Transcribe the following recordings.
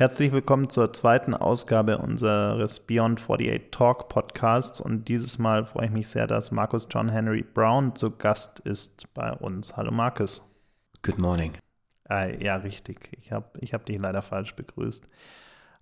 Herzlich willkommen zur zweiten Ausgabe unseres Beyond 48 Talk Podcasts und dieses Mal freue ich mich sehr, dass Markus John Henry Brown zu Gast ist bei uns. Hallo Markus. Good morning. Äh, ja, richtig. Ich habe ich hab dich leider falsch begrüßt.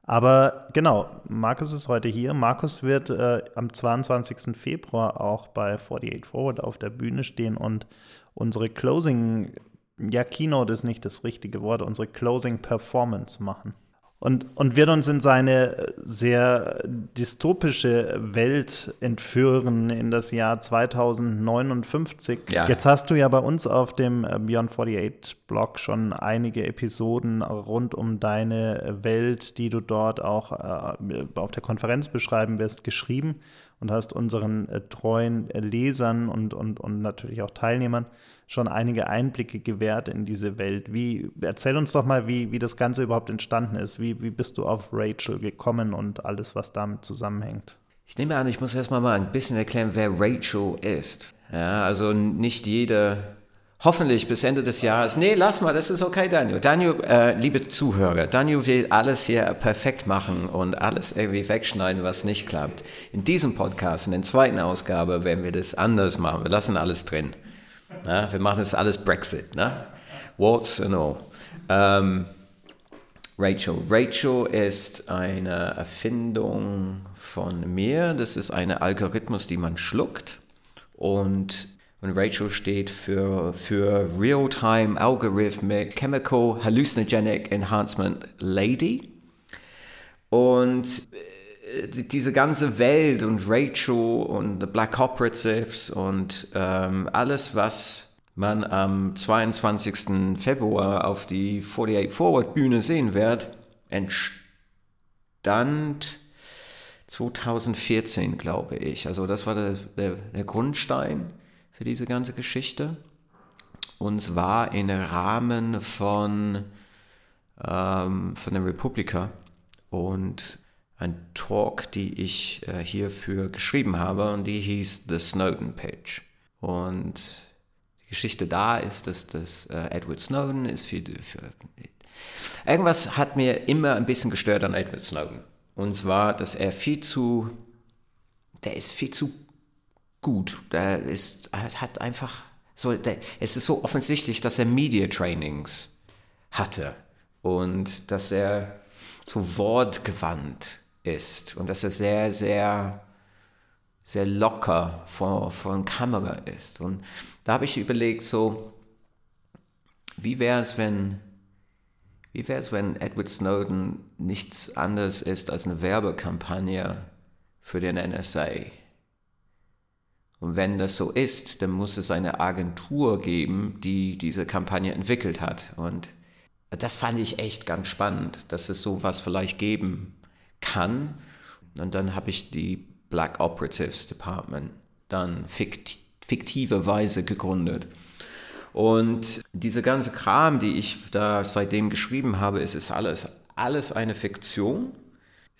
Aber genau, Markus ist heute hier. Markus wird äh, am 22. Februar auch bei 48 Forward auf der Bühne stehen und unsere Closing, ja, Keynote ist nicht das richtige Wort, unsere Closing Performance machen und, und wird uns in seine sehr dystopische Welt entführen in das Jahr 2059. Ja. Jetzt hast du ja bei uns auf dem äh, Beyond 48 Blog schon einige Episoden rund um deine Welt, die du dort auch äh, auf der Konferenz beschreiben wirst, geschrieben und hast unseren äh, treuen Lesern und, und, und natürlich auch Teilnehmern schon einige Einblicke gewährt in diese Welt. Wie, erzähl uns doch mal, wie, wie das Ganze überhaupt entstanden ist. Wie, wie bist du auf Rachel gekommen und alles, was damit zusammenhängt? Ich nehme an, ich muss erstmal mal ein bisschen erklären, wer Rachel ist. Ja, also nicht jeder, hoffentlich bis Ende des Jahres, nee, lass mal, das ist okay, Daniel. Daniel, äh, liebe Zuhörer, Daniel will alles hier perfekt machen und alles irgendwie wegschneiden, was nicht klappt. In diesem Podcast, in der zweiten Ausgabe, werden wir das anders machen. Wir lassen alles drin. Ja, wir machen das alles Brexit, ne? Warts and all. Ähm, Rachel. Rachel ist eine Erfindung von mir. Das ist ein Algorithmus, die man schluckt. Und, und Rachel steht für, für Real-Time Algorithmic Chemical Hallucinogenic Enhancement Lady. Und diese ganze Welt und Rachel und The Black Operatives und ähm, alles, was man am 22. Februar auf die 48 Forward Bühne sehen wird, entstand 2014, glaube ich. Also das war der, der, der Grundstein für diese ganze Geschichte. Und zwar im Rahmen von, ähm, von der Republika. Und ein Talk, die ich äh, hierfür geschrieben habe und die hieß The Snowden Page. Und die Geschichte da ist, dass das äh, Edward Snowden ist für, für irgendwas hat mir immer ein bisschen gestört an Edward Snowden. Und zwar, dass er viel zu, der ist viel zu gut. Der ist, hat einfach so, der, es ist so offensichtlich, dass er Media Trainings hatte und dass er zu Wort gewandt ist und dass er sehr, sehr, sehr locker vor, vor Kamera ist. Und da habe ich überlegt, so, wie wäre es, wenn, wie wäre es, wenn Edward Snowden nichts anderes ist als eine Werbekampagne für den NSA? Und wenn das so ist, dann muss es eine Agentur geben, die diese Kampagne entwickelt hat. Und das fand ich echt ganz spannend, dass es sowas vielleicht geben kann. Und dann habe ich die Black Operatives Department dann fikt fiktiverweise gegründet. Und diese ganze Kram, die ich da seitdem geschrieben habe, ist, ist alles, alles eine Fiktion.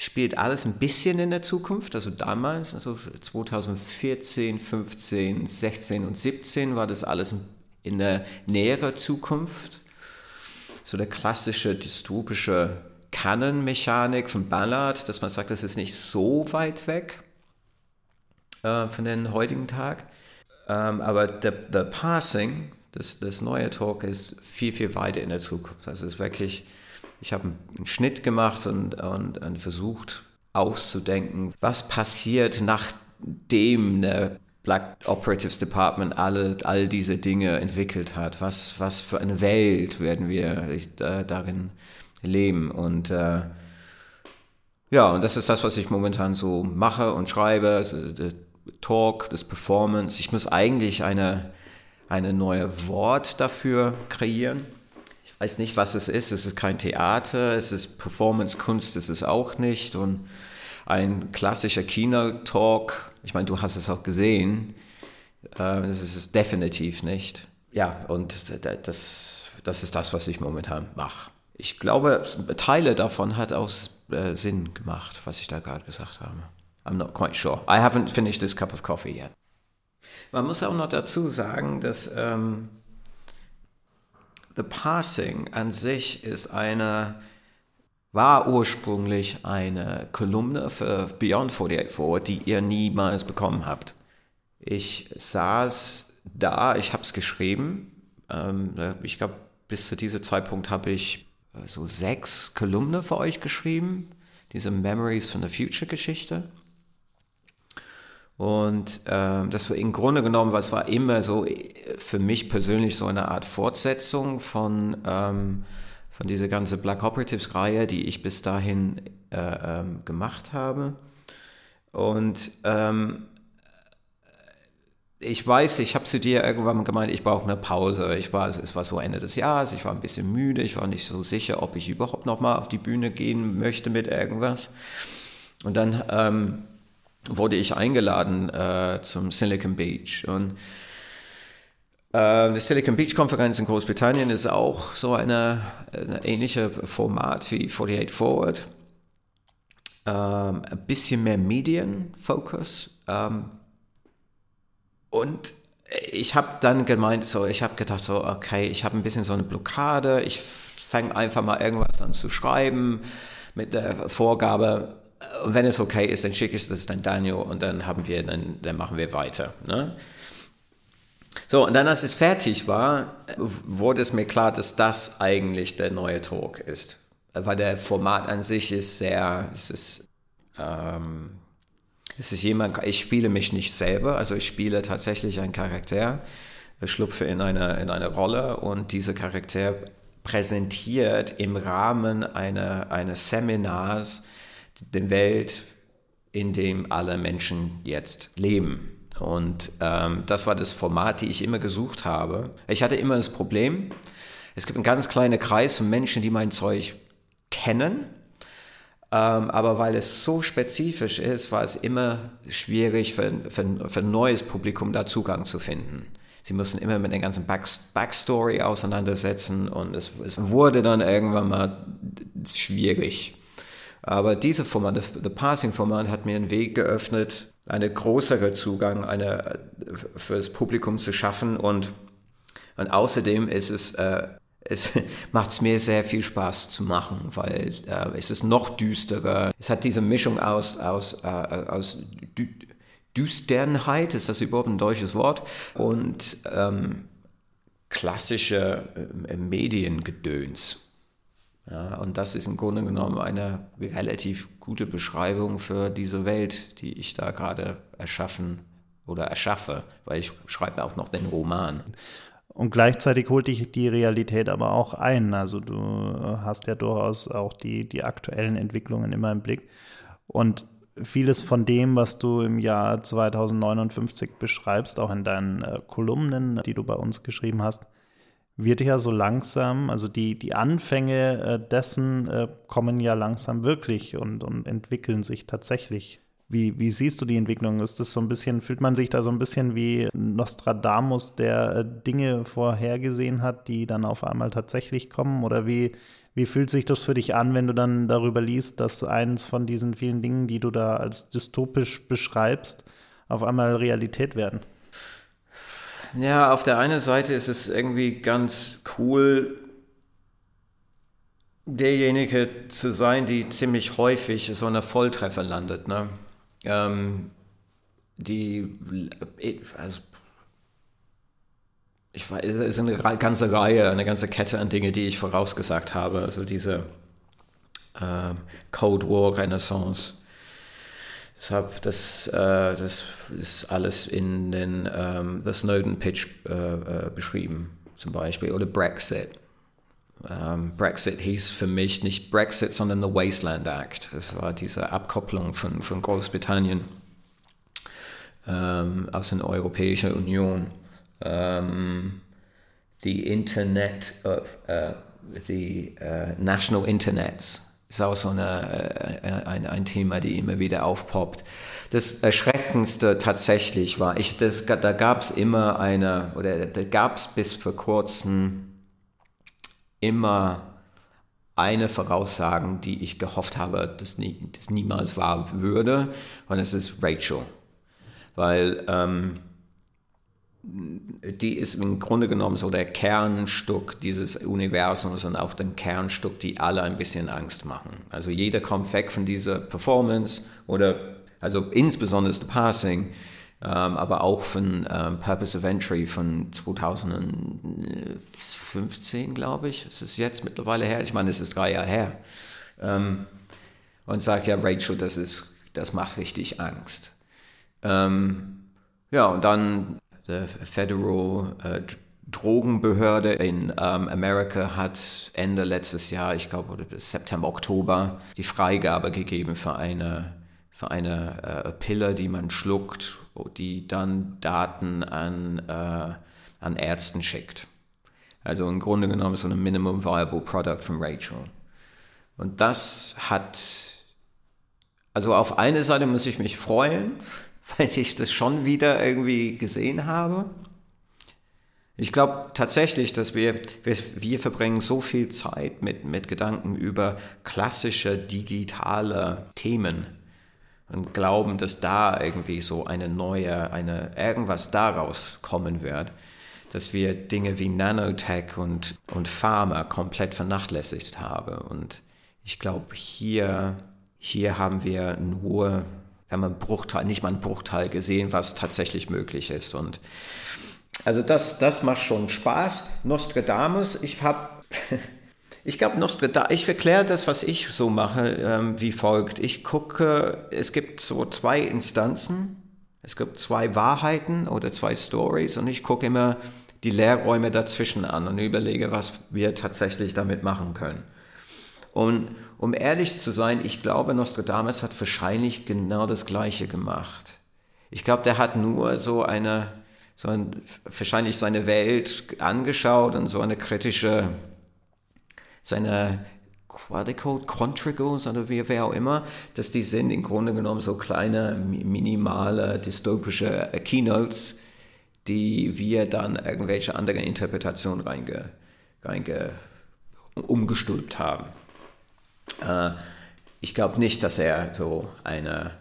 Spielt alles ein bisschen in der Zukunft. Also damals, also 2014, 15, 16 und 17 war das alles in der näheren Zukunft. So der klassische dystopische Canon-Mechanik von Ballard, dass man sagt, das ist nicht so weit weg äh, von den heutigen Tag. Ähm, aber der, der Passing, das, das neue Talk, ist viel, viel weiter in der Zukunft. Das ist wirklich, ich habe einen Schnitt gemacht und, und, und versucht auszudenken, was passiert, nachdem der Black Operatives Department alle, all diese Dinge entwickelt hat. Was, was für eine Welt werden wir äh, darin leben. Und äh, ja, und das ist das, was ich momentan so mache und schreibe. Also, der Talk, das Performance. Ich muss eigentlich eine, eine neue Wort dafür kreieren. Weiß nicht, was es ist. Es ist kein Theater, es ist Performance-Kunst, es ist auch nicht. Und ein klassischer Kino-Talk, ich meine, du hast es auch gesehen, äh, das ist definitiv nicht. Ja, und das, das ist das, was ich momentan mache ich glaube, Teile davon hat auch äh, Sinn gemacht, was ich da gerade gesagt habe. I'm not quite sure. I haven't finished this cup of coffee yet. Man muss auch noch dazu sagen, dass ähm, The Passing an sich ist eine, war ursprünglich eine Kolumne für Beyond 48 Forward, die ihr niemals bekommen habt. Ich saß da, ich habe es geschrieben. Ähm, ich glaube, bis zu diesem Zeitpunkt habe ich äh, so sechs Kolumne für euch geschrieben. Diese Memories von der Future Geschichte. Und ähm, das war im Grunde genommen, was war immer so äh, für mich persönlich so eine Art Fortsetzung von, ähm, von dieser ganzen Black Operatives-Reihe, die ich bis dahin äh, ähm, gemacht habe. Und ähm, ich weiß, ich habe zu dir irgendwann gemeint, ich brauche eine Pause. Ich war, es war so Ende des Jahres, ich war ein bisschen müde, ich war nicht so sicher, ob ich überhaupt noch mal auf die Bühne gehen möchte mit irgendwas. Und dann ähm, wurde ich eingeladen äh, zum Silicon Beach. Und äh, die Silicon Beach Konferenz in Großbritannien ist auch so eine, eine ähnliche Format wie 48 Forward. Ähm, ein bisschen mehr Medienfokus. Ähm, und ich habe dann gemeint, so, ich habe gedacht, so, okay, ich habe ein bisschen so eine Blockade. Ich fange einfach mal irgendwas an zu schreiben mit der Vorgabe, und wenn es okay ist, dann schicke ich es dann Daniel und dann haben wir, dann, dann machen wir weiter. Ne? So, und dann, als es fertig war, wurde es mir klar, dass das eigentlich der neue Talk ist. Weil der Format an sich ist sehr, es ist, ähm, es ist jemand, ich spiele mich nicht selber, also ich spiele tatsächlich einen Charakter, schlupfe in eine, in eine Rolle und dieser Charakter präsentiert im Rahmen einer, eines Seminars die Welt, in dem alle Menschen jetzt leben. Und ähm, das war das Format, die ich immer gesucht habe. Ich hatte immer das Problem, es gibt einen ganz kleinen Kreis von Menschen, die mein Zeug kennen, ähm, aber weil es so spezifisch ist, war es immer schwierig für, für, für ein neues Publikum da Zugang zu finden. Sie mussten immer mit der ganzen Back Backstory auseinandersetzen und es, es wurde dann irgendwann mal schwierig. Aber diese Format, the Passing Format, hat mir einen Weg geöffnet, einen größeren Zugang eine, für das Publikum zu schaffen und, und außerdem ist es, äh, es macht es mir sehr viel Spaß zu machen, weil äh, es ist noch düsterer. Es hat diese Mischung aus, aus, äh, aus Dü Düsternheit, ist das überhaupt ein deutsches Wort? Und ähm, klassische äh, Mediengedöns. Ja, und das ist im Grunde genommen eine relativ gute Beschreibung für diese Welt, die ich da gerade erschaffen oder erschaffe, weil ich schreibe auch noch den Roman. Und gleichzeitig holt dich die Realität aber auch ein. Also du hast ja durchaus auch die, die aktuellen Entwicklungen immer im Blick. Und vieles von dem, was du im Jahr 2059 beschreibst, auch in deinen äh, Kolumnen, die du bei uns geschrieben hast, wird ja so langsam, also die, die Anfänge äh, dessen äh, kommen ja langsam wirklich und, und entwickeln sich tatsächlich. Wie, wie siehst du die Entwicklung? Ist das so ein bisschen, fühlt man sich da so ein bisschen wie Nostradamus, der äh, Dinge vorhergesehen hat, die dann auf einmal tatsächlich kommen? Oder wie, wie fühlt sich das für dich an, wenn du dann darüber liest, dass eins von diesen vielen Dingen, die du da als dystopisch beschreibst, auf einmal Realität werden? Ja, auf der einen Seite ist es irgendwie ganz cool, derjenige zu sein, die ziemlich häufig so eine Volltreffer landet. Ne? Ähm, die, also, ich weiß, es ist eine ganze Reihe, eine ganze Kette an Dingen, die ich vorausgesagt habe. Also diese äh, Cold War Renaissance Deshalb, das, äh, das ist alles in den ähm, The Snowden Pitch äh, äh, beschrieben, zum Beispiel, oder Brexit. Ähm, Brexit hieß für mich nicht Brexit, sondern the Wasteland Act. Das war diese Abkopplung von, von Großbritannien ähm, aus der Europäischen Union. Ähm, the Internet of uh, the uh, National Internets ist auch so eine, äh, ein, ein Thema, die immer wieder aufpoppt. Das Erschreckendste tatsächlich war, ich, das, da gab es immer eine, oder da gab es bis vor kurzem immer eine Voraussagen, die ich gehofft habe, dass, nie, dass niemals wahr würde. Und es ist Rachel. Weil ähm, die ist im Grunde genommen so der Kernstück dieses Universums und auch den Kernstück, die alle ein bisschen Angst machen. Also jeder kommt weg von dieser Performance oder also insbesondere das Passing, ähm, aber auch von ähm, Purpose of Entry von 2015, glaube ich. Es ist jetzt mittlerweile her. Ich meine, es ist drei Jahre her. Ähm, und sagt ja, Rachel, das ist, das macht richtig Angst. Ähm, ja, und dann der Federal äh, Drogenbehörde in ähm, Amerika hat Ende letztes Jahr, ich glaube bis September, Oktober, die Freigabe gegeben für eine, für eine äh, Pille, die man schluckt, die dann Daten an, äh, an Ärzten schickt. Also im Grunde genommen so ein Minimum Viable Product von Rachel. Und das hat, also auf eine Seite muss ich mich freuen, weil ich das schon wieder irgendwie gesehen habe. Ich glaube tatsächlich, dass wir, wir, wir verbringen so viel Zeit mit, mit Gedanken über klassische digitale Themen und glauben, dass da irgendwie so eine neue, eine, irgendwas daraus kommen wird, dass wir Dinge wie Nanotech und, und Pharma komplett vernachlässigt haben. Und ich glaube, hier, hier haben wir nur wir haben einen Bruchteil, nicht mal einen Bruchteil gesehen, was tatsächlich möglich ist. Und also das, das macht schon Spaß. Nostradamus, ich habe, ich glaube Nostradamus, ich erkläre das, was ich so mache, ähm, wie folgt. Ich gucke, es gibt so zwei Instanzen, es gibt zwei Wahrheiten oder zwei Stories und ich gucke immer die Leerräume dazwischen an und überlege, was wir tatsächlich damit machen können. Und um ehrlich zu sein, ich glaube, Nostradamus hat wahrscheinlich genau das Gleiche gemacht. Ich glaube, der hat nur so eine, so ein, wahrscheinlich seine Welt angeschaut und so eine kritische, seine Quadricode, Contrigos oder wie, wer auch immer, dass die sind im Grunde genommen so kleine, minimale, dystopische Keynotes, die wir dann irgendwelche anderen Interpretationen reinge, reinge umgestülpt haben. Äh, ich glaube nicht, dass er so eine,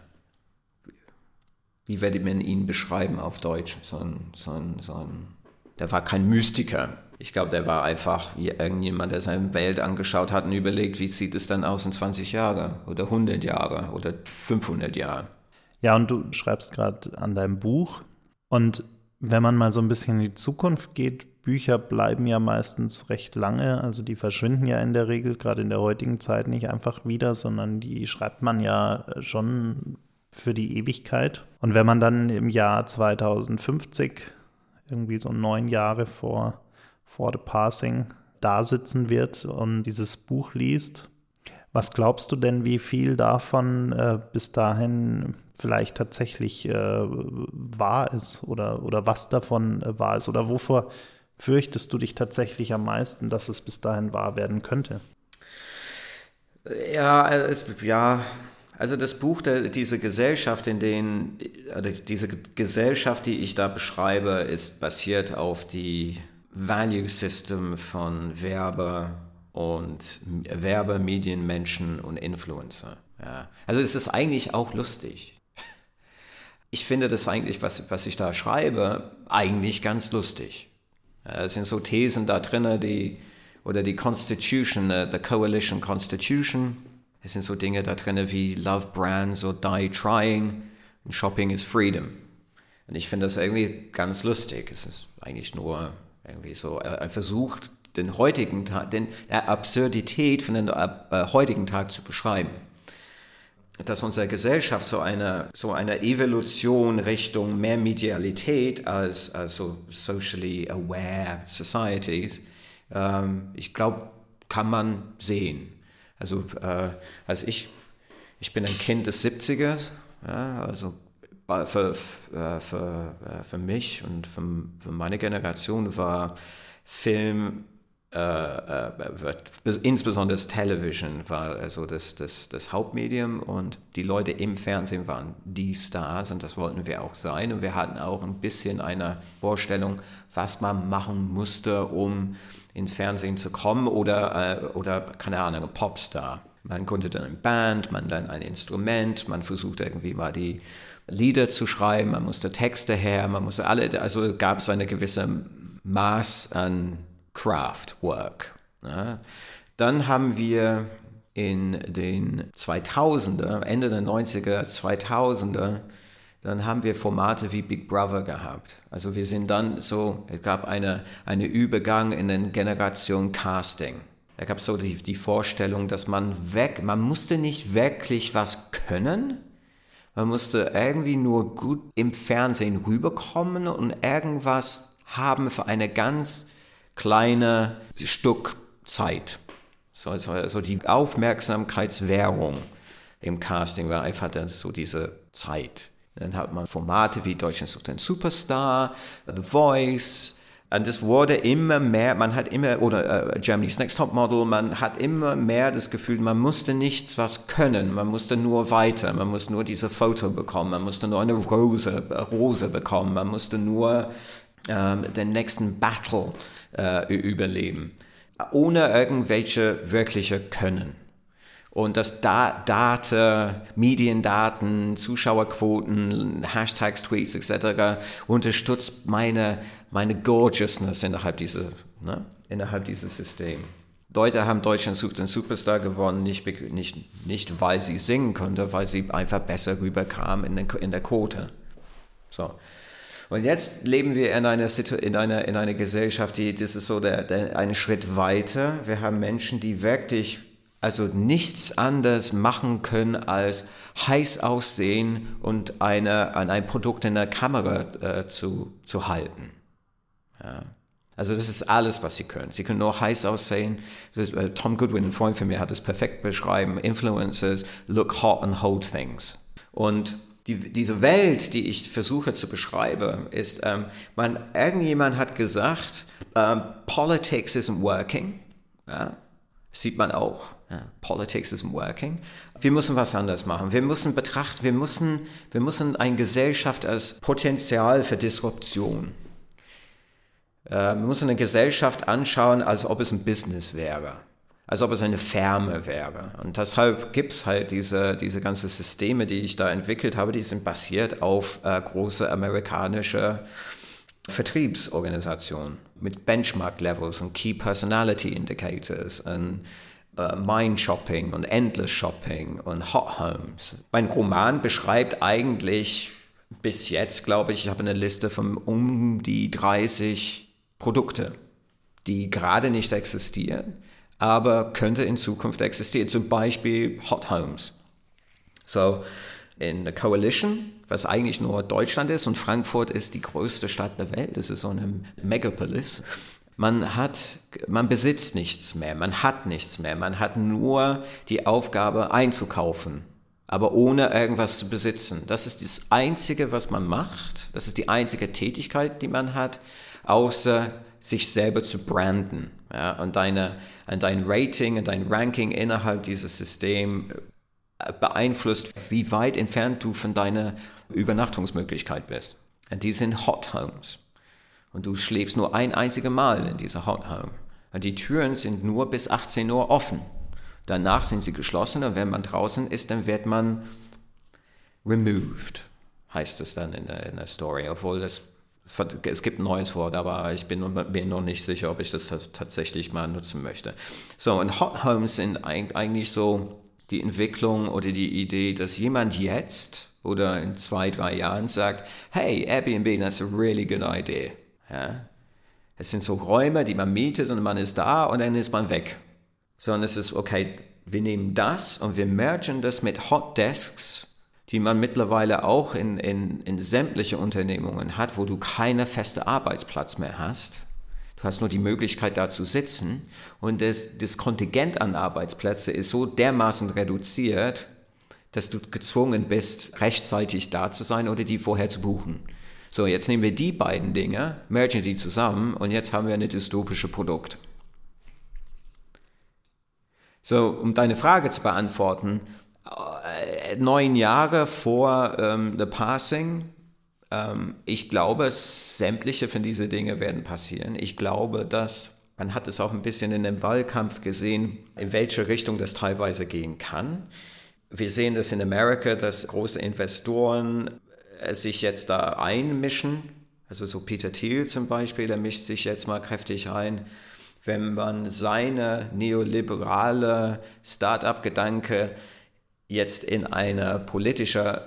wie werde man ihn beschreiben auf Deutsch, so ein, so ein, so ein der war kein Mystiker. Ich glaube, der war einfach wie irgendjemand, der seine Welt angeschaut hat und überlegt, wie sieht es dann aus in 20 Jahren oder 100 Jahre oder 500 Jahren. Ja, und du schreibst gerade an deinem Buch. Und wenn man mal so ein bisschen in die Zukunft geht, Bücher bleiben ja meistens recht lange, also die verschwinden ja in der Regel, gerade in der heutigen Zeit nicht einfach wieder, sondern die schreibt man ja äh, schon für die Ewigkeit. Und wenn man dann im Jahr 2050, irgendwie so neun Jahre vor, vor The Passing, da sitzen wird und dieses Buch liest, was glaubst du denn, wie viel davon äh, bis dahin vielleicht tatsächlich äh, wahr ist oder, oder was davon äh, wahr ist oder wovor fürchtest du dich tatsächlich am meisten, dass es bis dahin wahr werden könnte? Ja, es, ja, also das Buch, der, diese Gesellschaft, in denen, also diese Gesellschaft, die ich da beschreibe, ist basiert auf die Value System von Werbe und Werbe, Medienmenschen und Influencer. Ja. Also es ist eigentlich auch lustig. Ich finde das eigentlich, was, was ich da schreibe, eigentlich ganz lustig. Äh, es sind so Thesen da drin, die, oder die Constitution, äh, the Coalition Constitution. Es sind so Dinge da drin wie Love Brands or Die Trying und Shopping is Freedom. Und ich finde das irgendwie ganz lustig. Es ist eigentlich nur irgendwie so ein Versuch, den heutigen Tag, den, der Absurdität von dem äh, heutigen Tag zu beschreiben dass unsere Gesellschaft so eine, so eine Evolution Richtung mehr Medialität als, als so socially aware societies, ähm, ich glaube, kann man sehen. Also äh, als ich, ich bin ein Kind des 70ers, ja, also für, für, für, für mich und für, für meine Generation war Film äh, äh, wird, insbesondere Television war also das, das, das Hauptmedium und die Leute im Fernsehen waren die Stars und das wollten wir auch sein. Und wir hatten auch ein bisschen eine Vorstellung, was man machen musste, um ins Fernsehen zu kommen oder, äh, oder keine Ahnung, Popstar. Man konnte dann eine Band, man dann ein Instrument, man versuchte irgendwie mal die Lieder zu schreiben, man musste Texte her, man musste alle, also gab es eine gewisse Maß an Craftwork. Ja. Dann haben wir in den 2000er, Ende der 90er, 2000er, dann haben wir Formate wie Big Brother gehabt. Also wir sind dann so, es gab eine, eine Übergang in den Generation Casting. Da gab es so die, die Vorstellung, dass man weg, man musste nicht wirklich was können, man musste irgendwie nur gut im Fernsehen rüberkommen und irgendwas haben für eine ganz kleine Stück Zeit. So, also die Aufmerksamkeitswährung im Casting war einfach so diese Zeit. Dann hat man Formate wie Deutschland sucht einen Superstar, The Voice. Und es wurde immer mehr, man hat immer, oder uh, Germany's Next Top Model, man hat immer mehr das Gefühl, man musste nichts was können, man musste nur weiter, man musste nur diese Foto bekommen, man musste nur eine Rose, Rose bekommen, man musste nur den nächsten Battle äh, überleben, ohne irgendwelche wirkliche Können. Und das da Daten, Mediendaten, Zuschauerquoten, Hashtags, Tweets etc. unterstützt meine, meine Gorgeousness innerhalb dieser, ne, innerhalb dieses Systems. Leute haben Deutschland sucht den Superstar gewonnen, nicht, nicht, nicht weil sie singen konnte, weil sie einfach besser rüberkam in, den, in der Quote. So. Und jetzt leben wir in einer, in einer, in einer Gesellschaft, die, das ist so der, der, einen Schritt weiter. Wir haben Menschen, die wirklich also nichts anderes machen können, als heiß aussehen und eine, an ein Produkt in der Kamera äh, zu, zu halten. Ja. Also das ist alles, was sie können. Sie können nur heiß aussehen. Ist, äh, Tom Goodwin, ein Freund von mir, hat es perfekt beschrieben. Influencers look hot and hold things. Und die, diese Welt, die ich versuche zu beschreiben, ist, ähm, man, irgendjemand hat gesagt, ähm, Politics isn't working. Ja, sieht man auch. Ja, Politics isn't working. Wir müssen was anderes machen. Wir müssen betrachten, wir müssen, wir müssen eine Gesellschaft als Potenzial für Disruption. Äh, wir müssen eine Gesellschaft anschauen, als ob es ein Business wäre als ob es eine Firma wäre. Und deshalb gibt es halt diese, diese ganzen Systeme, die ich da entwickelt habe, die sind basiert auf äh, große amerikanische Vertriebsorganisationen mit Benchmark-Levels und Key Personality Indicators und äh, Mind Shopping und Endless Shopping und Hot Homes. Mein Roman beschreibt eigentlich bis jetzt, glaube ich, ich habe eine Liste von um die 30 Produkte, die gerade nicht existieren aber könnte in Zukunft existieren. Zum Beispiel Hot Homes. So, in der Coalition, was eigentlich nur Deutschland ist und Frankfurt ist die größte Stadt der Welt, das ist so eine Megapolis. Man hat, man besitzt nichts mehr, man hat nichts mehr, man hat nur die Aufgabe einzukaufen, aber ohne irgendwas zu besitzen. Das ist das Einzige, was man macht, das ist die einzige Tätigkeit, die man hat, außer sich selber zu branden. Ja, und deine, und dein Rating und dein Ranking innerhalb dieses Systems äh, beeinflusst, wie weit entfernt du von deiner Übernachtungsmöglichkeit bist. Und die sind Hot Homes. Und du schläfst nur ein einziges Mal in dieser Hot Home. Und die Türen sind nur bis 18 Uhr offen. Danach sind sie geschlossen und wenn man draußen ist, dann wird man removed, heißt es dann in der, in der Story, obwohl das es gibt ein neues Wort, aber ich bin mir noch nicht sicher, ob ich das tatsächlich mal nutzen möchte. So, und Hot Homes sind eigentlich so die Entwicklung oder die Idee, dass jemand jetzt oder in zwei, drei Jahren sagt, hey, Airbnb, that's a really good idea. Ja? Es sind so Räume, die man mietet und man ist da und dann ist man weg. Sondern es ist, okay, wir nehmen das und wir mergen das mit Hot Desks die man mittlerweile auch in, in, in sämtliche Unternehmungen hat, wo du keinen festen Arbeitsplatz mehr hast. Du hast nur die Möglichkeit, da zu sitzen. Und das, das Kontingent an Arbeitsplätzen ist so dermaßen reduziert, dass du gezwungen bist, rechtzeitig da zu sein oder die vorher zu buchen. So, jetzt nehmen wir die beiden Dinge, mergen die zusammen und jetzt haben wir ein dystopisches Produkt. So, um deine Frage zu beantworten, neun Jahre vor ähm, The Passing, ähm, ich glaube, sämtliche von diesen Dingen werden passieren. Ich glaube, dass man hat es auch ein bisschen in dem Wahlkampf gesehen, in welche Richtung das teilweise gehen kann. Wir sehen das in Amerika, dass große Investoren äh, sich jetzt da einmischen. Also so Peter Thiel zum Beispiel, der mischt sich jetzt mal kräftig ein. Wenn man seine neoliberale Start-up-Gedanke jetzt in ein politisches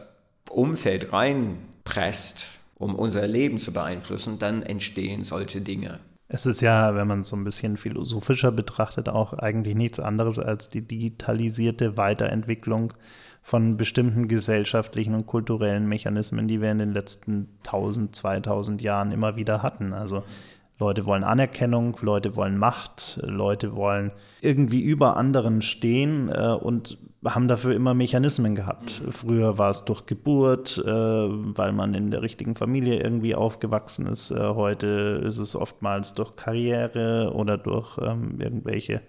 Umfeld reinpresst, um unser Leben zu beeinflussen, dann entstehen solche Dinge. Es ist ja, wenn man es so ein bisschen philosophischer betrachtet, auch eigentlich nichts anderes als die digitalisierte Weiterentwicklung von bestimmten gesellschaftlichen und kulturellen Mechanismen, die wir in den letzten 1000, 2000 Jahren immer wieder hatten. Also Leute wollen Anerkennung, Leute wollen Macht, Leute wollen irgendwie über anderen stehen äh, und haben dafür immer Mechanismen gehabt. Mhm. Früher war es durch Geburt, äh, weil man in der richtigen Familie irgendwie aufgewachsen ist. Äh, heute ist es oftmals durch Karriere oder durch ähm, irgendwelche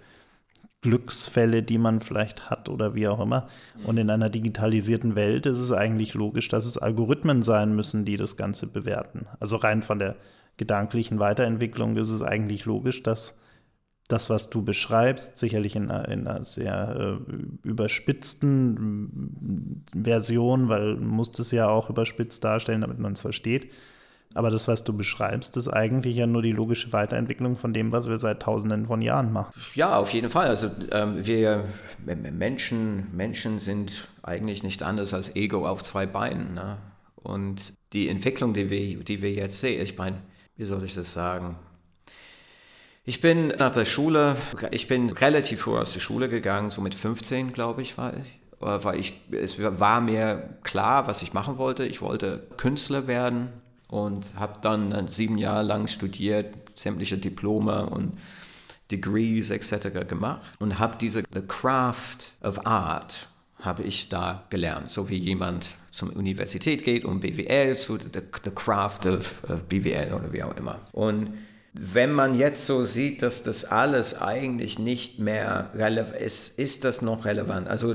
Glücksfälle, die man vielleicht hat oder wie auch immer. Mhm. Und in einer digitalisierten Welt ist es eigentlich logisch, dass es Algorithmen sein müssen, die das Ganze bewerten. Also rein von der gedanklichen Weiterentwicklung ist es eigentlich logisch, dass das, was du beschreibst, sicherlich in einer, in einer sehr äh, überspitzten Version, weil man muss das ja auch überspitzt darstellen, damit man es versteht. Aber das, was du beschreibst, ist eigentlich ja nur die logische Weiterentwicklung von dem, was wir seit Tausenden von Jahren machen. Ja, auf jeden Fall. Also ähm, wir Menschen, Menschen sind eigentlich nicht anders als Ego auf zwei Beinen. Ne? Und die Entwicklung, die wir, die wir jetzt sehen, ich meine, wie soll ich das sagen? Ich bin nach der Schule, ich bin relativ früh aus der Schule gegangen, so mit 15, glaube ich, war ich. Äh, weil ich, es war mir klar, was ich machen wollte. Ich wollte Künstler werden und habe dann sieben Jahre lang studiert, sämtliche Diplome und Degrees etc. gemacht und habe diese The Craft of Art habe ich da gelernt, so wie jemand zur Universität geht und BWL zu the, the Craft of, of BWL oder wie auch immer. Und wenn man jetzt so sieht, dass das alles eigentlich nicht mehr relevant ist, ist das noch relevant? Also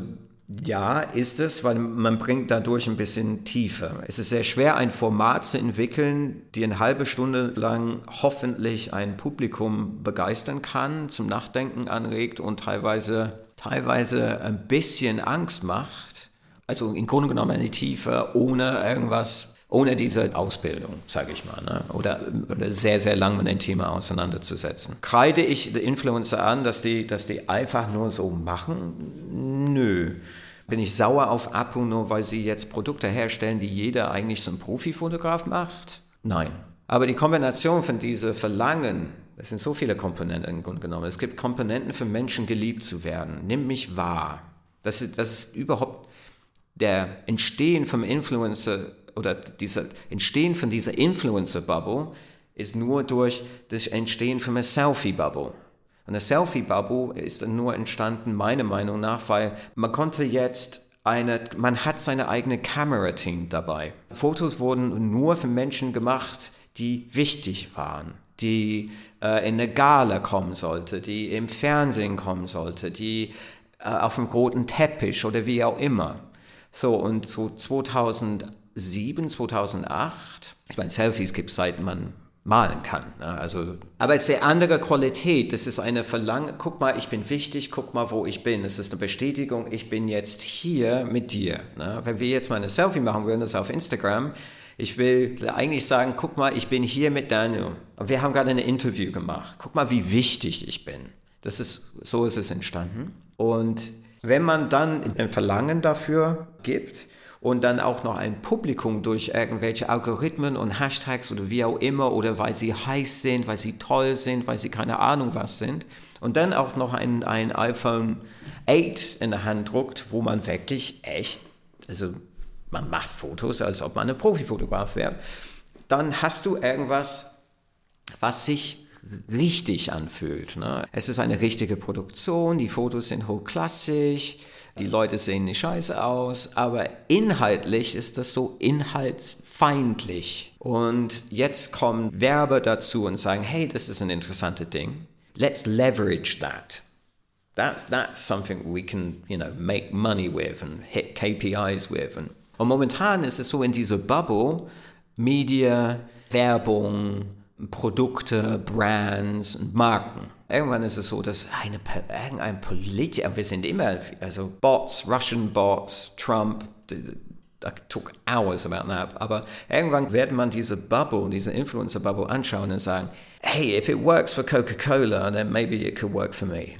ja, ist es, weil man bringt dadurch ein bisschen Tiefe. Es ist sehr schwer, ein Format zu entwickeln, die eine halbe Stunde lang hoffentlich ein Publikum begeistern kann, zum Nachdenken anregt und teilweise, teilweise ein bisschen Angst macht. Also im Grunde genommen eine Tiefe, ohne irgendwas ohne diese Ausbildung, sage ich mal, ne? oder, oder sehr, sehr lang mit dem Thema auseinanderzusetzen. Kreide ich die Influencer an, dass die, dass die einfach nur so machen? Nö. Bin ich sauer auf Apple nur, weil sie jetzt Produkte herstellen, die jeder eigentlich zum Profifotograf macht? Nein. Aber die Kombination von diese Verlangen, das sind so viele Komponenten im Grunde genommen. Es gibt Komponenten für Menschen geliebt zu werden. Nimm mich wahr. Das ist, das ist überhaupt der Entstehen vom Influencer oder dieser Entstehen von dieser Influencer-Bubble ist nur durch das Entstehen von einer Selfie-Bubble. Eine Selfie-Bubble ist nur entstanden, meiner Meinung nach, weil man konnte jetzt eine, man hat seine eigene Kamerateam dabei. Fotos wurden nur für Menschen gemacht, die wichtig waren, die äh, in eine Gala kommen sollte, die im Fernsehen kommen sollte, die äh, auf dem roten Teppich oder wie auch immer. So, und so 2000 2007, 2008. Ich meine, Selfies gibt es seit man malen kann. Ne? Also, aber es ist eine andere Qualität. Das ist eine Verlangen. Guck mal, ich bin wichtig. Guck mal, wo ich bin. Es ist eine Bestätigung. Ich bin jetzt hier mit dir. Ne? Wenn wir jetzt mal eine Selfie machen würden, das auf Instagram. Ich will eigentlich sagen, guck mal, ich bin hier mit Daniel. Wir haben gerade ein Interview gemacht. Guck mal, wie wichtig ich bin. Das ist, so ist es entstanden. Und wenn man dann ein Verlangen dafür gibt, und dann auch noch ein Publikum durch irgendwelche Algorithmen und Hashtags oder wie auch immer oder weil sie heiß sind, weil sie toll sind, weil sie keine Ahnung was sind und dann auch noch ein, ein iPhone 8 in der Hand druckt, wo man wirklich echt, also man macht Fotos, als ob man ein Profifotograf wäre, dann hast du irgendwas, was sich richtig anfühlt. Ne? Es ist eine richtige Produktion, die Fotos sind hochklassig, die Leute sehen nicht scheiße aus, aber inhaltlich ist das so inhaltsfeindlich. Und jetzt kommen Werber dazu und sagen, hey, das ist ein interessantes Ding. Let's leverage that. That's, that's something we can, you know, make money with and hit KPIs with. Und, momentan ist es so in dieser Bubble, Media, Werbung, Produkte, Brands und Marken. Irgendwann ist es so, dass eine, irgendein Politiker, wir sind immer, also Bots, Russian Bots, Trump, I took hours about that, aber irgendwann wird man diese Bubble, diese Influencer-Bubble anschauen und sagen, hey, if it works for Coca-Cola, then maybe it could work for me.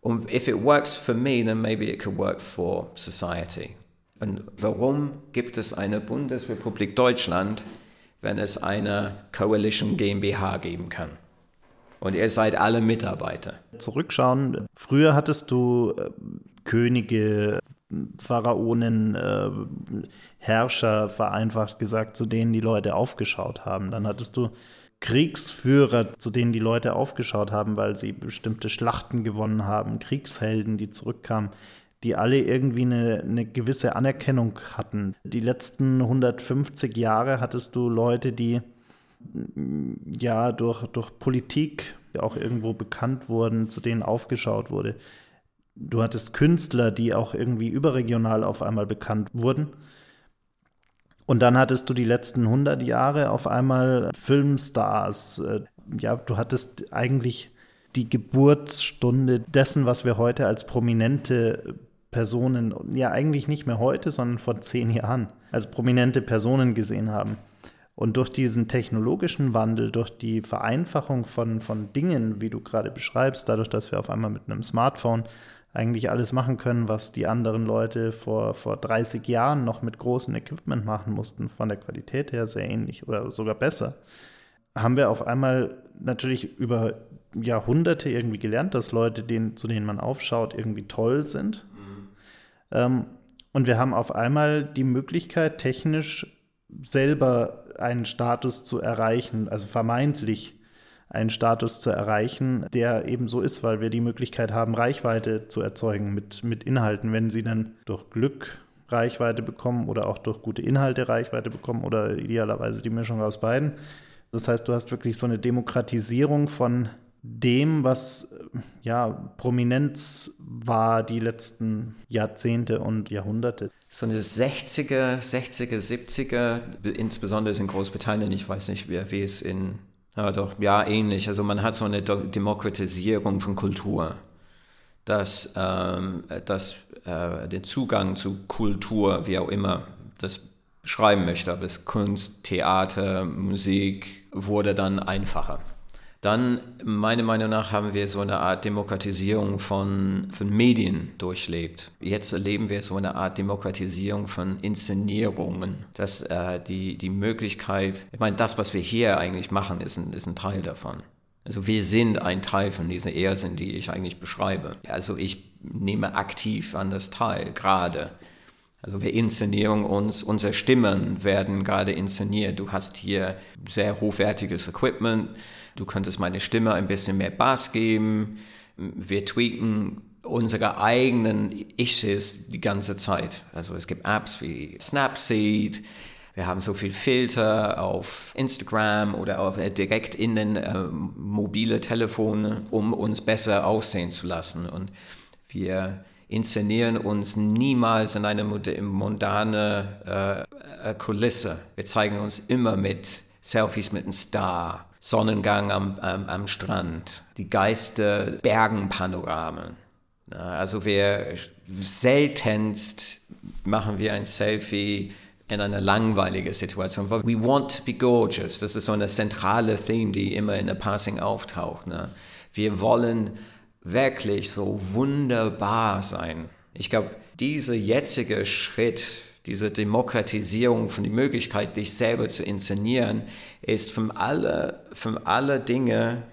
Und if it works for me, then maybe it could work for society. Und warum gibt es eine Bundesrepublik Deutschland, wenn es eine Coalition GmbH geben kann? Und ihr seid alle Mitarbeiter. Zurückschauen, früher hattest du äh, Könige, Pharaonen, äh, Herrscher, vereinfacht gesagt, zu denen die Leute aufgeschaut haben. Dann hattest du Kriegsführer, zu denen die Leute aufgeschaut haben, weil sie bestimmte Schlachten gewonnen haben, Kriegshelden, die zurückkamen, die alle irgendwie eine, eine gewisse Anerkennung hatten. Die letzten 150 Jahre hattest du Leute, die ja durch, durch Politik auch irgendwo bekannt wurden, zu denen aufgeschaut wurde. Du hattest Künstler, die auch irgendwie überregional auf einmal bekannt wurden. Und dann hattest du die letzten 100 Jahre auf einmal Filmstars. Äh, ja, du hattest eigentlich die Geburtsstunde dessen, was wir heute als prominente Personen, ja eigentlich nicht mehr heute, sondern vor zehn Jahren, als prominente Personen gesehen haben. Und durch diesen technologischen Wandel, durch die Vereinfachung von, von Dingen, wie du gerade beschreibst, dadurch, dass wir auf einmal mit einem Smartphone eigentlich alles machen können, was die anderen Leute vor, vor 30 Jahren noch mit großem Equipment machen mussten, von der Qualität her sehr ähnlich oder sogar besser, haben wir auf einmal natürlich über Jahrhunderte irgendwie gelernt, dass Leute, denen, zu denen man aufschaut, irgendwie toll sind. Ähm, und wir haben auf einmal die Möglichkeit, technisch selber einen Status zu erreichen, also vermeintlich einen Status zu erreichen, der eben so ist, weil wir die Möglichkeit haben, Reichweite zu erzeugen mit, mit Inhalten. Wenn sie dann durch Glück Reichweite bekommen oder auch durch gute Inhalte Reichweite bekommen oder idealerweise die Mischung aus beiden. Das heißt, du hast wirklich so eine Demokratisierung von dem, was ja Prominenz war die letzten Jahrzehnte und Jahrhunderte. So eine 60er, 60er, 70er, insbesondere in Großbritannien, ich weiß nicht, wie, es in ja, doch, ja, ähnlich. Also man hat so eine Demokratisierung von Kultur, dass, ähm, dass äh, den Zugang zu Kultur, wie auch immer das beschreiben möchte, ob es Kunst, Theater, Musik, wurde dann einfacher. Dann, meiner Meinung nach, haben wir so eine Art Demokratisierung von, von Medien durchlebt. Jetzt erleben wir so eine Art Demokratisierung von Inszenierungen. Dass äh, die, die Möglichkeit, ich meine, das, was wir hier eigentlich machen, ist ein, ist ein Teil davon. Also wir sind ein Teil von dieser Ersen, die ich eigentlich beschreibe. Also ich nehme aktiv an das Teil, gerade. Also wir inszenieren uns, unsere Stimmen werden gerade inszeniert. Du hast hier sehr hochwertiges Equipment Du könntest meine Stimme ein bisschen mehr Bass geben. Wir tweaken unsere eigenen Issues die ganze Zeit. Also es gibt Apps wie Snapseed. Wir haben so viel Filter auf Instagram oder auf, äh, direkt in den äh, mobile Telefone, um uns besser aussehen zu lassen. Und wir inszenieren uns niemals in eine mondane äh, Kulisse. Wir zeigen uns immer mit Selfies mit einem Star Sonnengang am, am, am Strand, die Geister Bergenpanoramen. Also wir seltenst machen wir ein Selfie in einer langweiligen Situation. We want to be gorgeous. Das ist so eine zentrale Theme, die immer in der Passing auftaucht. Ne? Wir wollen wirklich so wunderbar sein. Ich glaube, dieser jetzige Schritt diese Demokratisierung von der Möglichkeit, dich selber zu inszenieren, ist von alle, von alle Dinge,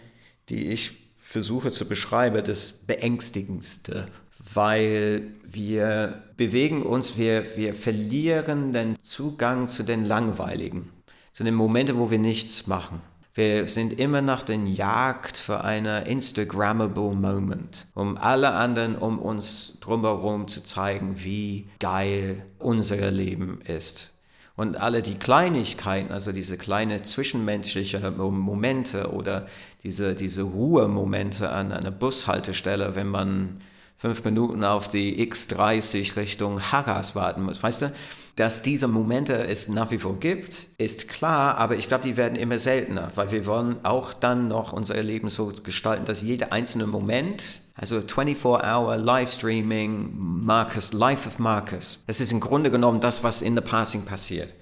die ich versuche zu beschreiben, das beängstigendste, weil wir bewegen uns, wir, wir verlieren den Zugang zu den Langweiligen, zu den Momenten, wo wir nichts machen. Wir sind immer nach der Jagd für einen Instagrammable Moment, um alle anderen um uns drumherum zu zeigen, wie geil unser Leben ist. Und alle die Kleinigkeiten, also diese kleinen zwischenmenschlichen Momente oder diese, diese Ruhemomente an einer Bushaltestelle, wenn man fünf Minuten auf die X30 Richtung Harras warten muss, weißt du? Dass diese Momente es nach wie vor gibt, ist klar, aber ich glaube, die werden immer seltener, weil wir wollen auch dann noch unser Leben so gestalten, dass jeder einzelne Moment, also 24-Hour Livestreaming, Marcus, Life of Marcus, das ist im Grunde genommen das, was in the Passing passiert.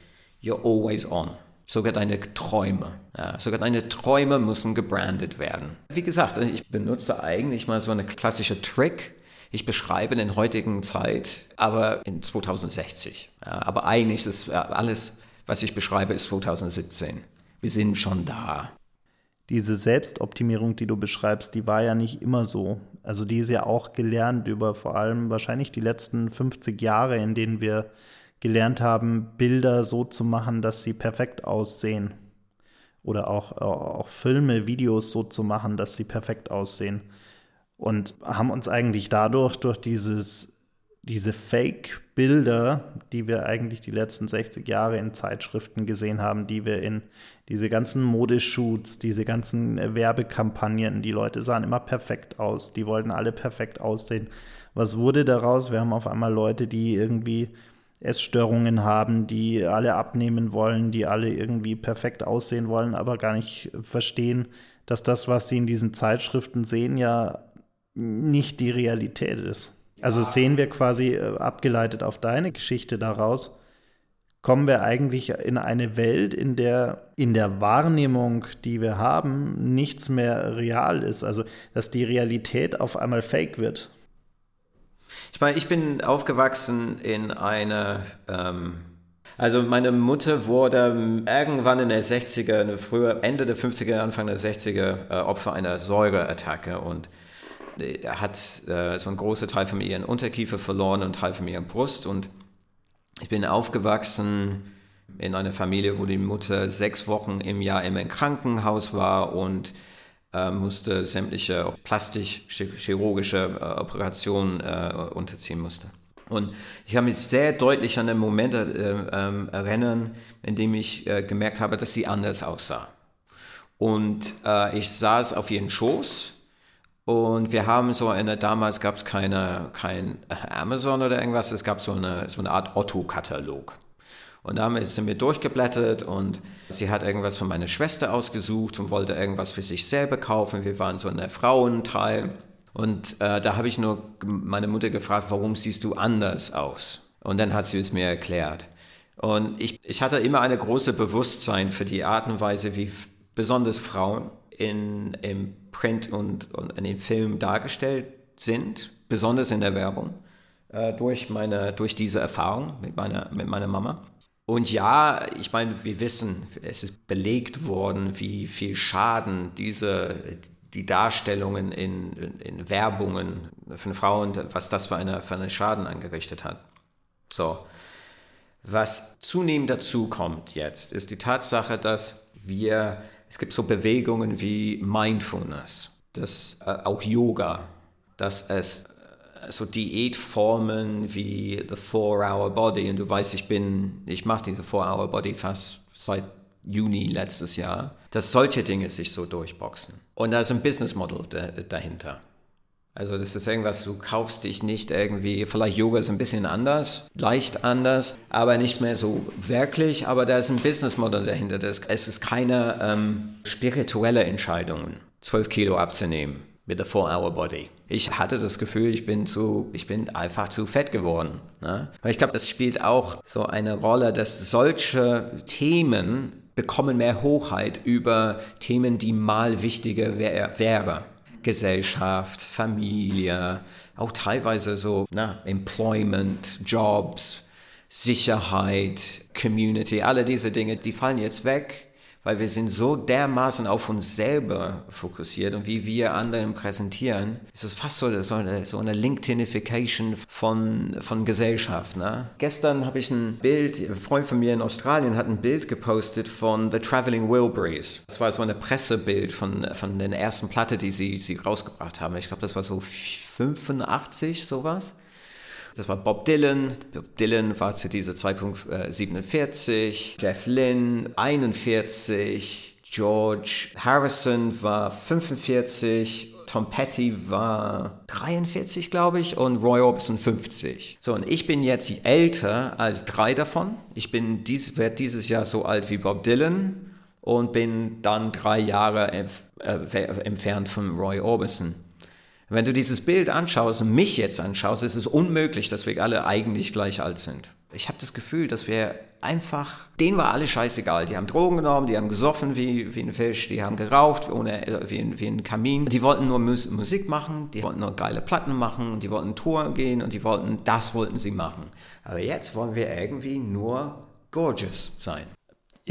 You're always on. Sogar deine Träume. Ja, sogar deine Träume müssen gebrandet werden. Wie gesagt, ich benutze eigentlich mal so eine klassische Trick, ich beschreibe in der heutigen Zeit, aber in 2060. Ja, aber eigentlich ist alles, was ich beschreibe, ist 2017. Wir sind schon da. Diese Selbstoptimierung, die du beschreibst, die war ja nicht immer so. Also die ist ja auch gelernt über vor allem wahrscheinlich die letzten 50 Jahre, in denen wir gelernt haben, Bilder so zu machen, dass sie perfekt aussehen. Oder auch, auch Filme, Videos so zu machen, dass sie perfekt aussehen und haben uns eigentlich dadurch durch dieses, diese Fake-Bilder, die wir eigentlich die letzten 60 Jahre in Zeitschriften gesehen haben, die wir in diese ganzen Modeshoots, diese ganzen Werbekampagnen, die Leute sahen immer perfekt aus, die wollten alle perfekt aussehen. Was wurde daraus? Wir haben auf einmal Leute, die irgendwie Essstörungen haben, die alle abnehmen wollen, die alle irgendwie perfekt aussehen wollen, aber gar nicht verstehen, dass das, was sie in diesen Zeitschriften sehen, ja nicht die Realität ist. Also sehen wir quasi äh, abgeleitet auf deine Geschichte daraus, kommen wir eigentlich in eine Welt, in der in der Wahrnehmung, die wir haben, nichts mehr real ist. Also dass die Realität auf einmal fake wird. Ich meine, ich bin aufgewachsen in einer, ähm, also meine Mutter wurde irgendwann in der 60er, früher Ende der 50er, Anfang der 60er äh, Opfer einer Säureattacke und hat äh, so einen großen Teil von ihren Unterkiefer verloren und Teil von ihrer Brust. Und ich bin aufgewachsen in einer Familie, wo die Mutter sechs Wochen im Jahr immer im Krankenhaus war und äh, musste sämtliche plastisch-chirurgische äh, Operationen äh, unterziehen musste. Und ich kann mich sehr deutlich an den Moment äh, ähm, erinnern, in dem ich äh, gemerkt habe, dass sie anders aussah. Und ich saß auf ihren Schoß und wir haben so eine, damals gab es keine, kein Amazon oder irgendwas, es gab so eine, so eine Art Otto-Katalog. Und damit sind wir durchgeblättert und sie hat irgendwas von meiner Schwester ausgesucht und wollte irgendwas für sich selber kaufen. Wir waren so in der Frauenteil. Und äh, da habe ich nur meine Mutter gefragt, warum siehst du anders aus? Und dann hat sie es mir erklärt. Und ich, ich hatte immer eine große Bewusstsein für die Art und Weise, wie besonders Frauen in, im Print und, und in den Film dargestellt sind, besonders in der Werbung, äh, durch, meine, durch diese Erfahrung mit meiner, mit meiner Mama. Und ja, ich meine, wir wissen, es ist belegt worden, wie viel Schaden diese, die Darstellungen in, in, in Werbungen von Frauen, was das für eine, für einen Schaden angerichtet hat. So. Was zunehmend dazu kommt jetzt, ist die Tatsache, dass wir es gibt so Bewegungen wie Mindfulness, das, äh, auch Yoga, dass es äh, so Diätformen wie The Four-Hour Body und du weißt, ich bin, ich mache diese Four-Hour Body fast seit Juni letztes Jahr, dass solche Dinge sich so durchboxen. Und da ist ein Business Model dahinter. Also das ist irgendwas, du kaufst dich nicht irgendwie, vielleicht Yoga ist ein bisschen anders, leicht anders, aber nicht mehr so wirklich, aber da ist ein Businessmodell dahinter. Das, es ist keine ähm, spirituelle Entscheidung, 12 Kilo abzunehmen mit der 4-Hour-Body. Ich hatte das Gefühl, ich bin, zu, ich bin einfach zu fett geworden. Ne? Aber ich glaube, das spielt auch so eine Rolle, dass solche Themen bekommen mehr Hochheit über Themen, die mal wichtiger wär, wären. Gesellschaft, Familie, auch teilweise so na, Employment, Jobs, Sicherheit, Community, alle diese Dinge, die fallen jetzt weg weil wir sind so dermaßen auf uns selber fokussiert und wie wir anderen präsentieren, ist es fast so, eine, so eine LinkedInification von, von Gesellschaft. Ne? Gestern habe ich ein Bild, ein Freund von mir in Australien hat ein Bild gepostet von The Traveling Wilburys. Das war so ein Pressebild von, von der ersten Platte, die sie, sie rausgebracht haben. Ich glaube, das war so 85, sowas. Das war Bob Dylan. Bob Dylan war zu dieser Zeitpunkt äh, 47, Jeff Lynne 41, George Harrison war 45, Tom Petty war 43, glaube ich, und Roy Orbison 50. So, und ich bin jetzt älter als drei davon. Ich bin dies, werde dieses Jahr so alt wie Bob Dylan und bin dann drei Jahre äh, entfernt von Roy Orbison. Wenn du dieses Bild anschaust und mich jetzt anschaust, ist es unmöglich, dass wir alle eigentlich gleich alt sind. Ich habe das Gefühl, dass wir einfach, denen war alles scheißegal. Die haben Drogen genommen, die haben gesoffen wie, wie ein Fisch, die haben geraucht ohne, äh, wie, ein, wie ein Kamin. Die wollten nur Mus Musik machen, die wollten nur geile Platten machen, die wollten Tour gehen und die wollten, das wollten sie machen. Aber jetzt wollen wir irgendwie nur gorgeous sein.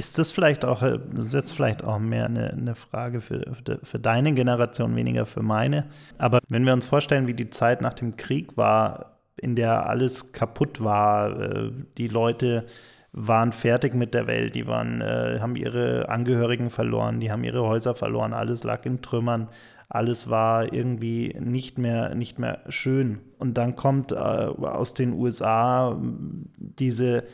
Ist das vielleicht auch, äh, jetzt vielleicht auch mehr eine, eine Frage für, für deine Generation, weniger für meine? Aber wenn wir uns vorstellen, wie die Zeit nach dem Krieg war, in der alles kaputt war. Äh, die Leute waren fertig mit der Welt, die waren, äh, haben ihre Angehörigen verloren, die haben ihre Häuser verloren, alles lag in Trümmern, alles war irgendwie nicht mehr, nicht mehr schön. Und dann kommt aus den USA diese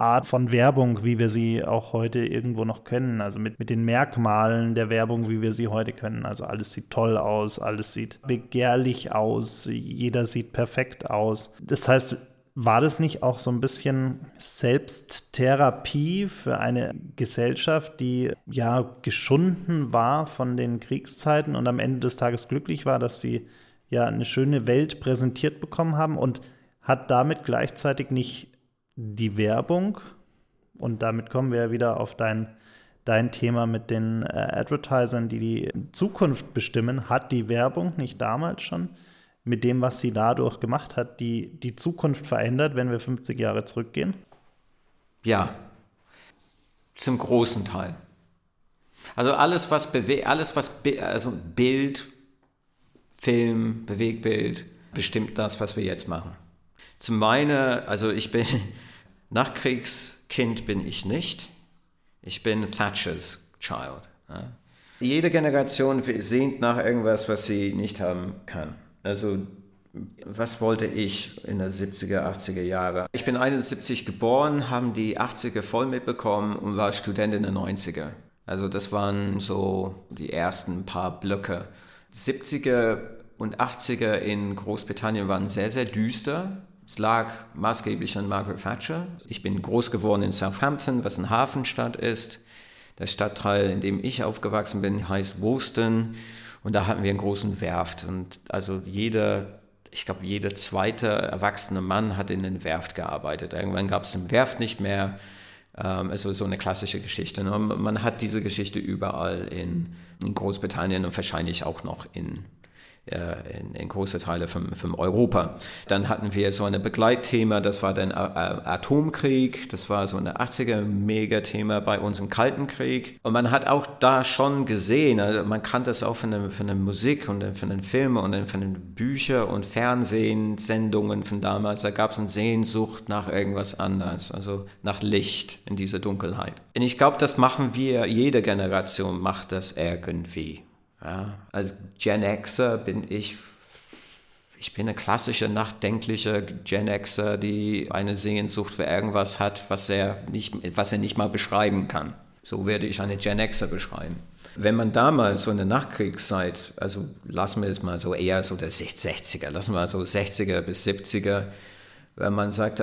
Art von Werbung, wie wir sie auch heute irgendwo noch können. Also mit, mit den Merkmalen der Werbung, wie wir sie heute können. Also alles sieht toll aus, alles sieht begehrlich aus, jeder sieht perfekt aus. Das heißt, war das nicht auch so ein bisschen Selbsttherapie für eine Gesellschaft, die ja geschunden war von den Kriegszeiten und am Ende des Tages glücklich war, dass sie ja eine schöne Welt präsentiert bekommen haben und hat damit gleichzeitig nicht die Werbung, und damit kommen wir wieder auf dein, dein Thema mit den äh, Advertisern, die die Zukunft bestimmen, hat die Werbung nicht damals schon mit dem, was sie dadurch gemacht hat, die, die Zukunft verändert, wenn wir 50 Jahre zurückgehen? Ja, zum großen Teil. Also alles, was bewe alles, was also Bild, Film, Bewegbild bestimmt das, was wir jetzt machen. Zum meine, also ich bin Nachkriegskind bin ich nicht. Ich bin Thatchers Child. Ja. Jede Generation sehnt nach irgendwas, was sie nicht haben kann. Also was wollte ich in der 70er, 80er Jahre? Ich bin 71 geboren, haben die 80er voll mitbekommen und war Student in den 90er. Also das waren so die ersten paar Blöcke. 70er und 80er in Großbritannien waren sehr, sehr düster. Es lag maßgeblich an Margaret Thatcher. Ich bin groß geworden in Southampton, was eine Hafenstadt ist. Der Stadtteil, in dem ich aufgewachsen bin, heißt Woolston. Und da hatten wir einen großen Werft. Und also jeder, ich glaube, jeder zweite erwachsene Mann hat in den Werft gearbeitet. Irgendwann gab es den Werft nicht mehr. Ähm, also so eine klassische Geschichte. Ne? Man hat diese Geschichte überall in, in Großbritannien und wahrscheinlich auch noch in in, in große Teile von, von Europa. Dann hatten wir so ein Begleitthema, das war der Atomkrieg, das war so ein 80er Megathema bei uns im Kalten Krieg. Und man hat auch da schon gesehen, also man kann das auch von der, von der Musik und von den Filmen und von den Büchern und Fernsehsendungen von damals, da gab es eine Sehnsucht nach irgendwas anderes, also nach Licht in dieser Dunkelheit. Und ich glaube, das machen wir, jede Generation macht das irgendwie. Ja, als Gen Xer bin ich, ich bin eine klassische, nachdenkliche Gen Xer, die eine Sehnsucht für irgendwas hat, was er nicht, was er nicht mal beschreiben kann. So werde ich eine Gen Xer beschreiben. Wenn man damals so in der Nachkriegszeit, also lassen wir es mal so eher so der 60er, lassen wir so 60er bis 70er, wenn man sagt,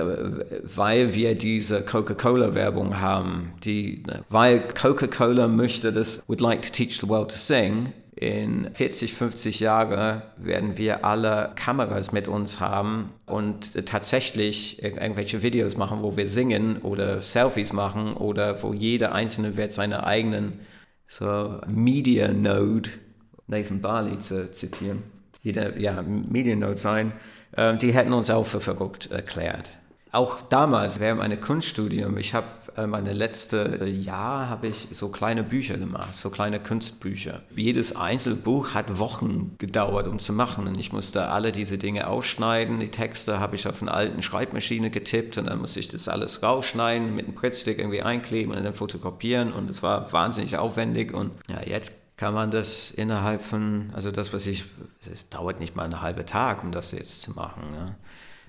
weil wir diese Coca-Cola-Werbung haben, die, weil Coca-Cola möchte das, would like to teach the world to sing, in 40, 50 Jahren werden wir alle Kameras mit uns haben und tatsächlich irgendwelche Videos machen, wo wir singen oder Selfies machen oder wo jeder Einzelne wird seine eigenen so Media Node, Nathan Barley zu zitieren, jeder ja, Media Node sein, äh, die hätten uns auch für verrückt erklärt. Auch damals während meinem Kunststudium, ich habe meine letzte Jahr habe ich so kleine Bücher gemacht, so kleine Kunstbücher. Jedes Einzelbuch hat Wochen gedauert, um zu machen. Und ich musste alle diese Dinge ausschneiden. Die Texte habe ich auf einer alten Schreibmaschine getippt und dann musste ich das alles rausschneiden, mit einem Prittstick irgendwie einkleben und dann fotokopieren. Und es war wahnsinnig aufwendig. Und ja, jetzt kann man das innerhalb von, also das, was ich, es dauert nicht mal einen halben Tag, um das jetzt zu machen. Ne?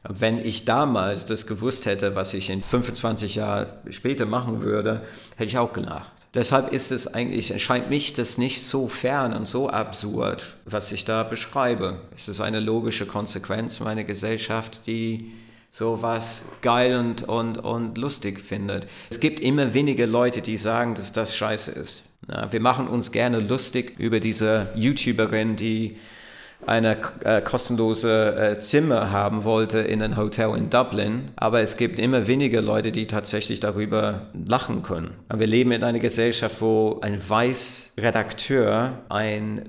Wenn ich damals das gewusst hätte, was ich in 25 Jahren später machen würde, hätte ich auch gelacht. Deshalb ist es eigentlich, erscheint mich das nicht so fern und so absurd, was ich da beschreibe. Es ist eine logische Konsequenz meiner Gesellschaft, die sowas geil und, und, und lustig findet. Es gibt immer weniger Leute, die sagen, dass das scheiße ist. Wir machen uns gerne lustig über diese YouTuberin, die eine äh, kostenlose äh, Zimmer haben wollte in einem Hotel in Dublin, aber es gibt immer weniger Leute, die tatsächlich darüber lachen können. Wir leben in einer Gesellschaft, wo ein weiß Redakteur ein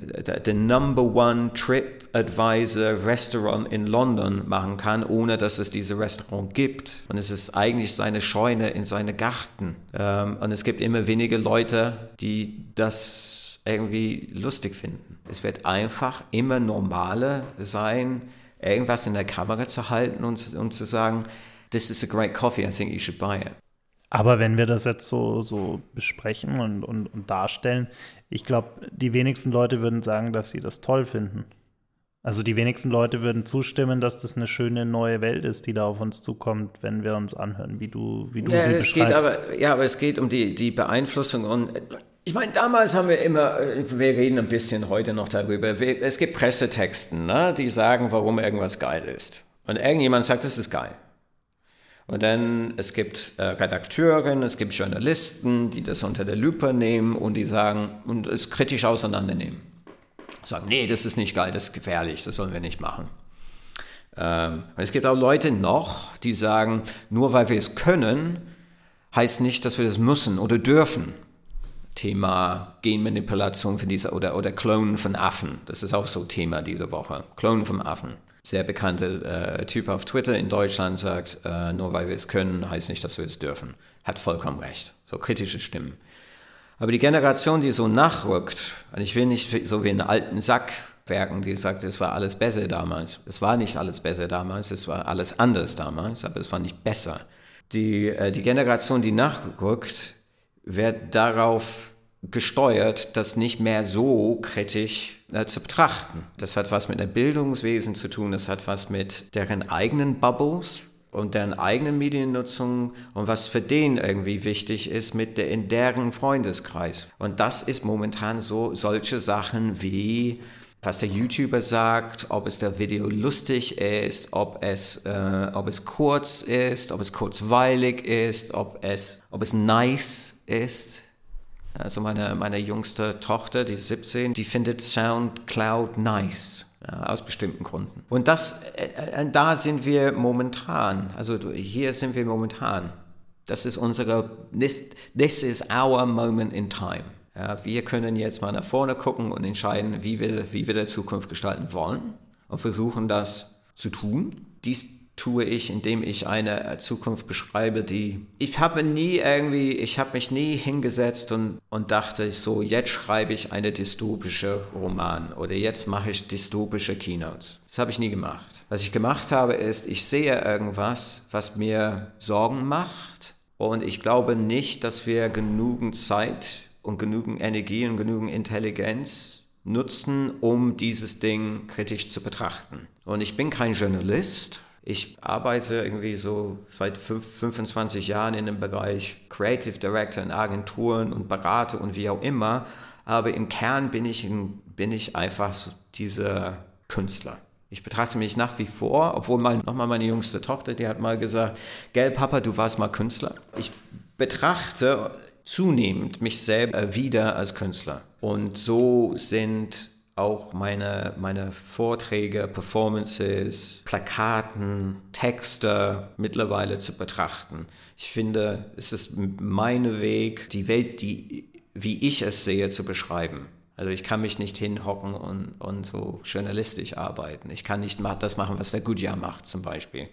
the Number One Trip Advisor Restaurant in London machen kann, ohne dass es diese Restaurant gibt. Und es ist eigentlich seine Scheune in seinem Garten. Ähm, und es gibt immer weniger Leute, die das irgendwie lustig finden. Es wird einfach immer normaler sein, irgendwas in der Kamera zu halten und, und zu sagen, this is a great coffee, I think you should buy it. Aber wenn wir das jetzt so, so besprechen und, und, und darstellen, ich glaube, die wenigsten Leute würden sagen, dass sie das toll finden. Also die wenigsten Leute würden zustimmen, dass das eine schöne neue Welt ist, die da auf uns zukommt, wenn wir uns anhören, wie du, wie du ja, sie es beschreibst. Geht aber, ja, aber es geht um die, die Beeinflussung und ich meine, damals haben wir immer, äh, wir reden ein bisschen heute noch darüber, es gibt Pressetexten, ne, die sagen, warum irgendwas geil ist. Und irgendjemand sagt, es ist geil. Und dann, es gibt äh, Redakteurinnen, es gibt Journalisten, die das unter der Lupe nehmen und die sagen, und es kritisch auseinandernehmen. Sagen, nee, das ist nicht geil, das ist gefährlich, das sollen wir nicht machen. Ähm, es gibt auch Leute noch, die sagen, nur weil wir es können, heißt nicht, dass wir das müssen oder dürfen. Thema Genmanipulation von dieser oder, oder Klonen von Affen. Das ist auch so Thema diese Woche. Klonen von Affen. Sehr bekannter äh, Typ auf Twitter in Deutschland sagt, äh, nur weil wir es können, heißt nicht, dass wir es dürfen. Hat vollkommen recht. So kritische Stimmen. Aber die Generation, die so nachrückt, und ich will nicht so wie einen alten Sack werken, die sagt, es war alles besser damals. Es war nicht alles besser damals, es war alles anders damals, aber es war nicht besser. Die, äh, die Generation, die nachrückt, wird darauf gesteuert, das nicht mehr so kritisch äh, zu betrachten. Das hat was mit der Bildungswesen zu tun, das hat was mit deren eigenen Bubbles und deren eigenen Mediennutzung und was für den irgendwie wichtig ist mit der, in deren Freundeskreis. Und das ist momentan so solche Sachen wie was der YouTuber sagt, ob es der Video lustig ist, ob es, äh, ob es kurz ist, ob es kurzweilig ist, ob es, ob es nice ist. Also meine, meine jüngste Tochter, die ist 17, die findet SoundCloud nice. Ja, aus bestimmten Gründen. Und das, äh, äh, da sind wir momentan, also hier sind wir momentan. Das ist unsere, this, this is our moment in time. Ja, wir können jetzt mal nach vorne gucken und entscheiden, wie wir, wie wir die Zukunft gestalten wollen und versuchen das zu tun. Dies tue ich, indem ich eine Zukunft beschreibe, die ich habe nie irgendwie, ich habe mich nie hingesetzt und, und dachte so, jetzt schreibe ich eine dystopische Roman oder jetzt mache ich dystopische Keynotes. Das habe ich nie gemacht. Was ich gemacht habe, ist, ich sehe irgendwas, was mir Sorgen macht und ich glaube nicht, dass wir genügend Zeit und genügend Energie und genügend Intelligenz nutzen, um dieses Ding kritisch zu betrachten. Und ich bin kein Journalist. Ich arbeite irgendwie so seit 25 Jahren in dem Bereich Creative Director in Agenturen und berate und wie auch immer. Aber im Kern bin ich, bin ich einfach so dieser Künstler. Ich betrachte mich nach wie vor, obwohl mein, nochmal meine jüngste Tochter, die hat mal gesagt, gell Papa, du warst mal Künstler. Ich betrachte zunehmend mich selber wieder als Künstler. Und so sind auch meine, meine Vorträge, Performances, Plakaten, Texte mittlerweile zu betrachten. Ich finde, es ist mein Weg, die Welt, die, wie ich es sehe, zu beschreiben. Also ich kann mich nicht hinhocken und, und so journalistisch arbeiten. Ich kann nicht das machen, was der Goodyear macht zum Beispiel,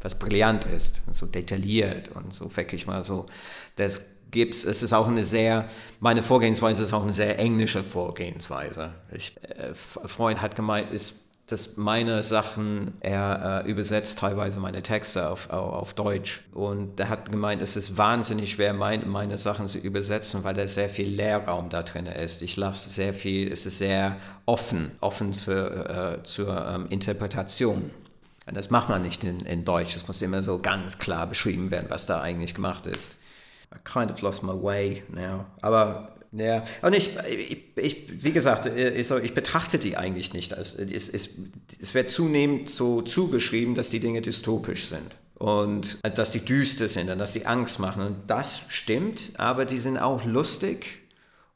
was brillant ist, so detailliert und so wirklich mal so das gibt's, es ist auch eine sehr, meine Vorgehensweise ist auch eine sehr englische Vorgehensweise. Ich, äh, Freund hat gemeint, ist, dass meine Sachen, er äh, übersetzt teilweise meine Texte auf, auf, Deutsch. Und er hat gemeint, es ist wahnsinnig schwer, mein, meine Sachen zu übersetzen, weil da sehr viel Leerraum da drin ist. Ich lasse sehr viel, es ist sehr offen, offen für, äh, zur ähm, Interpretation. Und das macht man nicht in, in Deutsch. Es muss immer so ganz klar beschrieben werden, was da eigentlich gemacht ist. I kind of lost my way now. Aber ja, und ich, ich, ich wie gesagt, ich, ich, betrachte die eigentlich nicht. Als, es, es, es wird zunehmend so zugeschrieben, dass die Dinge dystopisch sind und dass die düster sind und dass die Angst machen. Und das stimmt, aber die sind auch lustig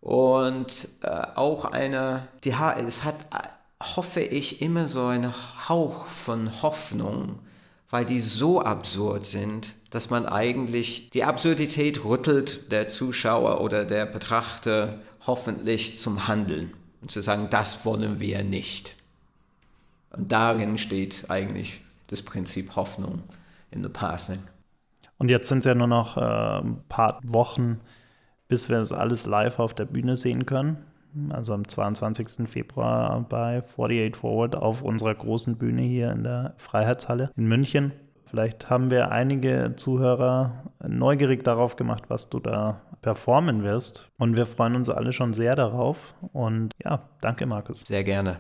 und äh, auch eine, die, es hat, hoffe ich, immer so einen Hauch von Hoffnung, weil die so absurd sind, dass man eigentlich die Absurdität rüttelt der Zuschauer oder der Betrachter hoffentlich zum Handeln und zu sagen, das wollen wir nicht. Und darin steht eigentlich das Prinzip Hoffnung in the passing. Und jetzt sind es ja nur noch äh, ein paar Wochen, bis wir das alles live auf der Bühne sehen können. Also am 22. Februar bei 48 Forward auf unserer großen Bühne hier in der Freiheitshalle in München. Vielleicht haben wir einige Zuhörer neugierig darauf gemacht, was du da performen wirst. Und wir freuen uns alle schon sehr darauf. Und ja, danke, Markus. Sehr gerne.